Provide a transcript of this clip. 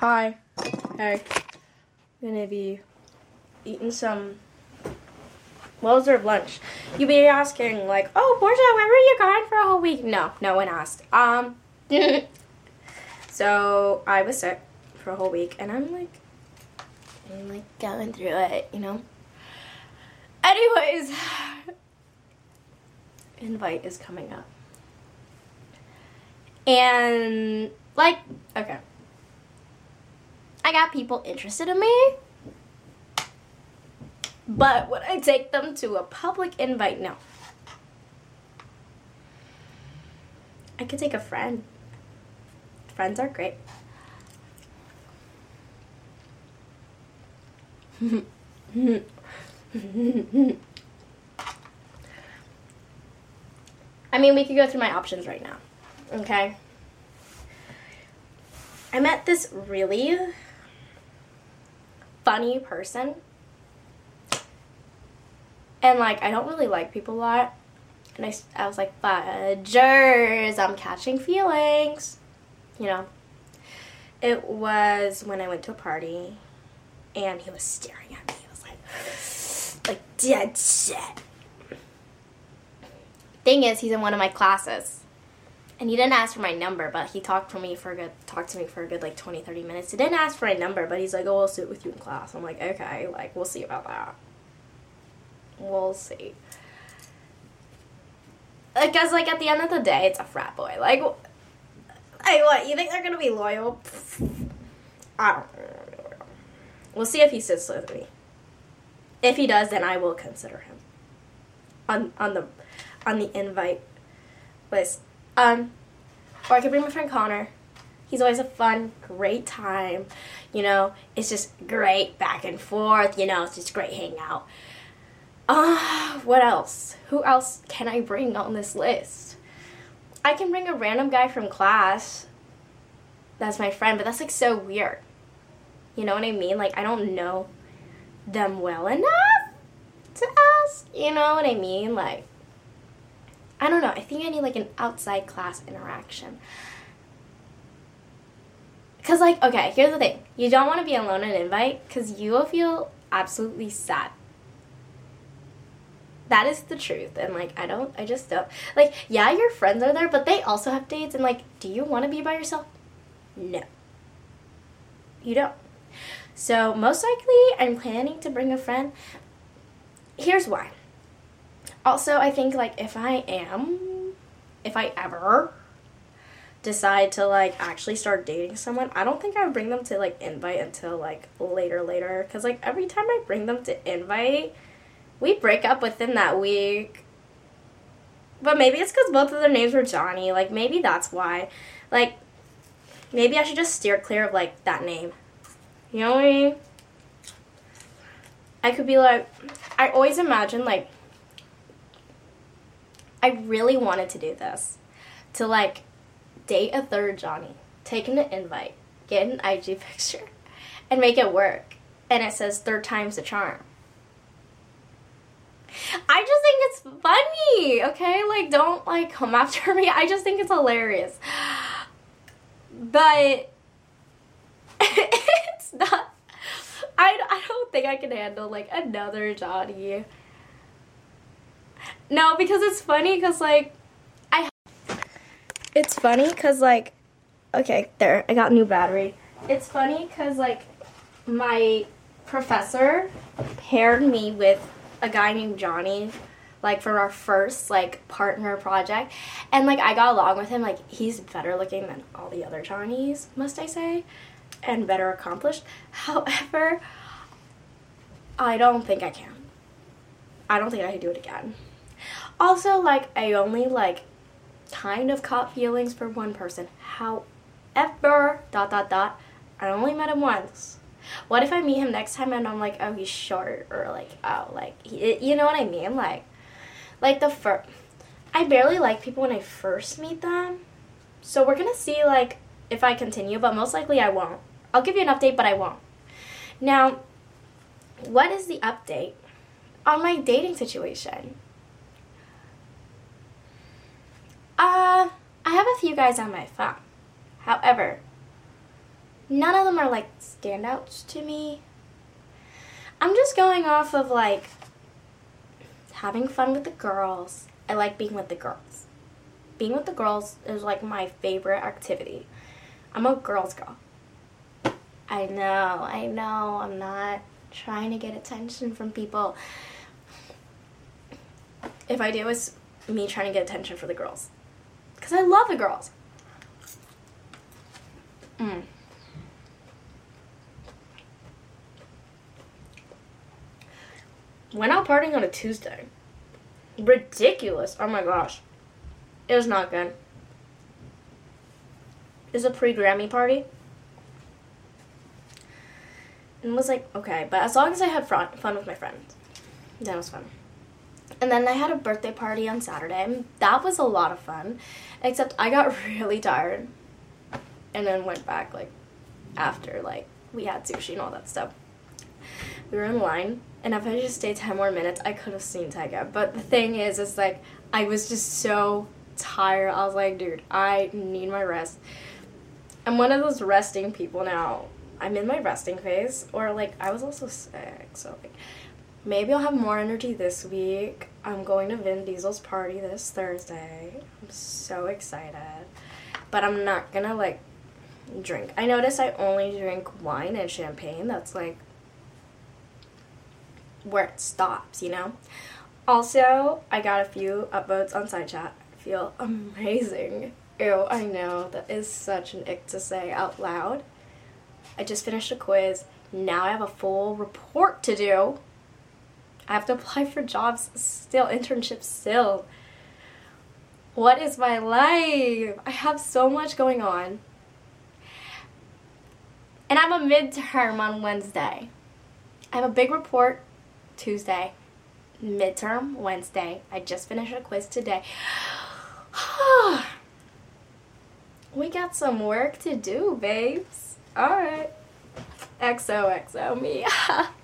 Hi. Hey. I'm gonna be eating some well deserved lunch. You'll be asking like, oh Portia, where were you gone for a whole week? No, no one asked. Um So I was sick for a whole week and I'm like I'm like going through it, you know? Anyways invite is coming up. And like okay. I got people interested in me. But would I take them to a public invite? No. I could take a friend. Friends are great. I mean, we could go through my options right now. Okay? I met this really funny person. And like, I don't really like people a lot. And I, I was like, fudgers, I'm catching feelings. You know? It was when I went to a party and he was staring at me. He was like, like dead set. Thing is, he's in one of my classes and he didn't ask for my number, but he talked for me for a good talked to me for a good like 20, 30 minutes. He didn't ask for my number, but he's like, "Oh, I'll sit with you in class." I'm like, "Okay, like we'll see about that. We'll see." Because like at the end of the day, it's a frat boy. Like, hey, what you think they're gonna be loyal? I don't. know. We'll see if he sits with me. If he does, then I will consider him on on the on the invite list. Um, or I could bring my friend Connor. He's always a fun, great time. You know, it's just great back and forth. You know, it's just great hangout. out. Uh, what else? Who else can I bring on this list? I can bring a random guy from class that's my friend, but that's like so weird. You know what I mean? Like, I don't know them well enough to ask. You know what I mean? Like, I don't know. I think I need like an outside class interaction. Because, like, okay, here's the thing you don't want to be alone in an invite because you will feel absolutely sad. That is the truth. And, like, I don't, I just don't. Like, yeah, your friends are there, but they also have dates. And, like, do you want to be by yourself? No. You don't. So, most likely, I'm planning to bring a friend. Here's why also, I think like if I am, if I ever decide to like actually start dating someone, I don't think I would bring them to like invite until like later, later. Cause like every time I bring them to invite, we break up within that week. But maybe it's because both of their names were Johnny. Like maybe that's why. Like maybe I should just steer clear of like that name. You know what I mean? I could be like, I always imagine like I really wanted to do this. To like date a third Johnny, take an invite, get an IG picture, and make it work. And it says third time's the charm. I just think it's funny, okay? Like, don't like come after me. I just think it's hilarious. But it's not. I, I don't think I can handle like another Johnny. No, because it's funny because, like, I. It's funny because, like, okay, there, I got new battery. It's funny because, like, my professor paired me with a guy named Johnny, like, for our first, like, partner project. And, like, I got along with him. Like, he's better looking than all the other Johnnies, must I say, and better accomplished. However, I don't think I can. I don't think I could do it again. Also, like, I only, like, kind of caught feelings for one person. However, dot, dot, dot, I only met him once. What if I meet him next time and I'm like, oh, he's short, or like, oh, like, he, you know what I mean? Like, like the first, I barely like people when I first meet them. So we're gonna see, like, if I continue, but most likely I won't. I'll give you an update, but I won't. Now, what is the update on my dating situation? Uh, I have a few guys on my phone. However, none of them are like standouts to me. I'm just going off of like having fun with the girls. I like being with the girls. Being with the girls is like my favorite activity. I'm a girls girl. I know, I know, I'm not trying to get attention from people. If I do, it's me trying to get attention for the girls. Because I love the girls. Mm. Went out partying on a Tuesday. Ridiculous. Oh my gosh. It was not good. It was a pre Grammy party. And was like, okay, but as long as I had fun, fun with my friends, that was fun. And then I had a birthday party on Saturday. That was a lot of fun, except I got really tired and then went back like after like we had sushi and all that stuff. We were in line, and if I just stayed 10 more minutes, I could have seen Tyga. But the thing is, is like, I was just so tired. I was like, dude, I need my rest. I'm one of those resting people now. I'm in my resting phase, or like, I was also sick, so like, maybe I'll have more energy this week. I'm going to Vin Diesel's party this Thursday. I'm so excited. But I'm not gonna like drink. I notice I only drink wine and champagne. That's like where it stops, you know? Also, I got a few upvotes on Sidechat. I feel amazing. Ew, I know, that is such an ick to say out loud. I just finished a quiz. Now I have a full report to do. I have to apply for jobs still, internships still. What is my life? I have so much going on. And I'm a midterm on Wednesday. I have a big report Tuesday, midterm Wednesday. I just finished a quiz today. we got some work to do, babes. All right. XOXO me.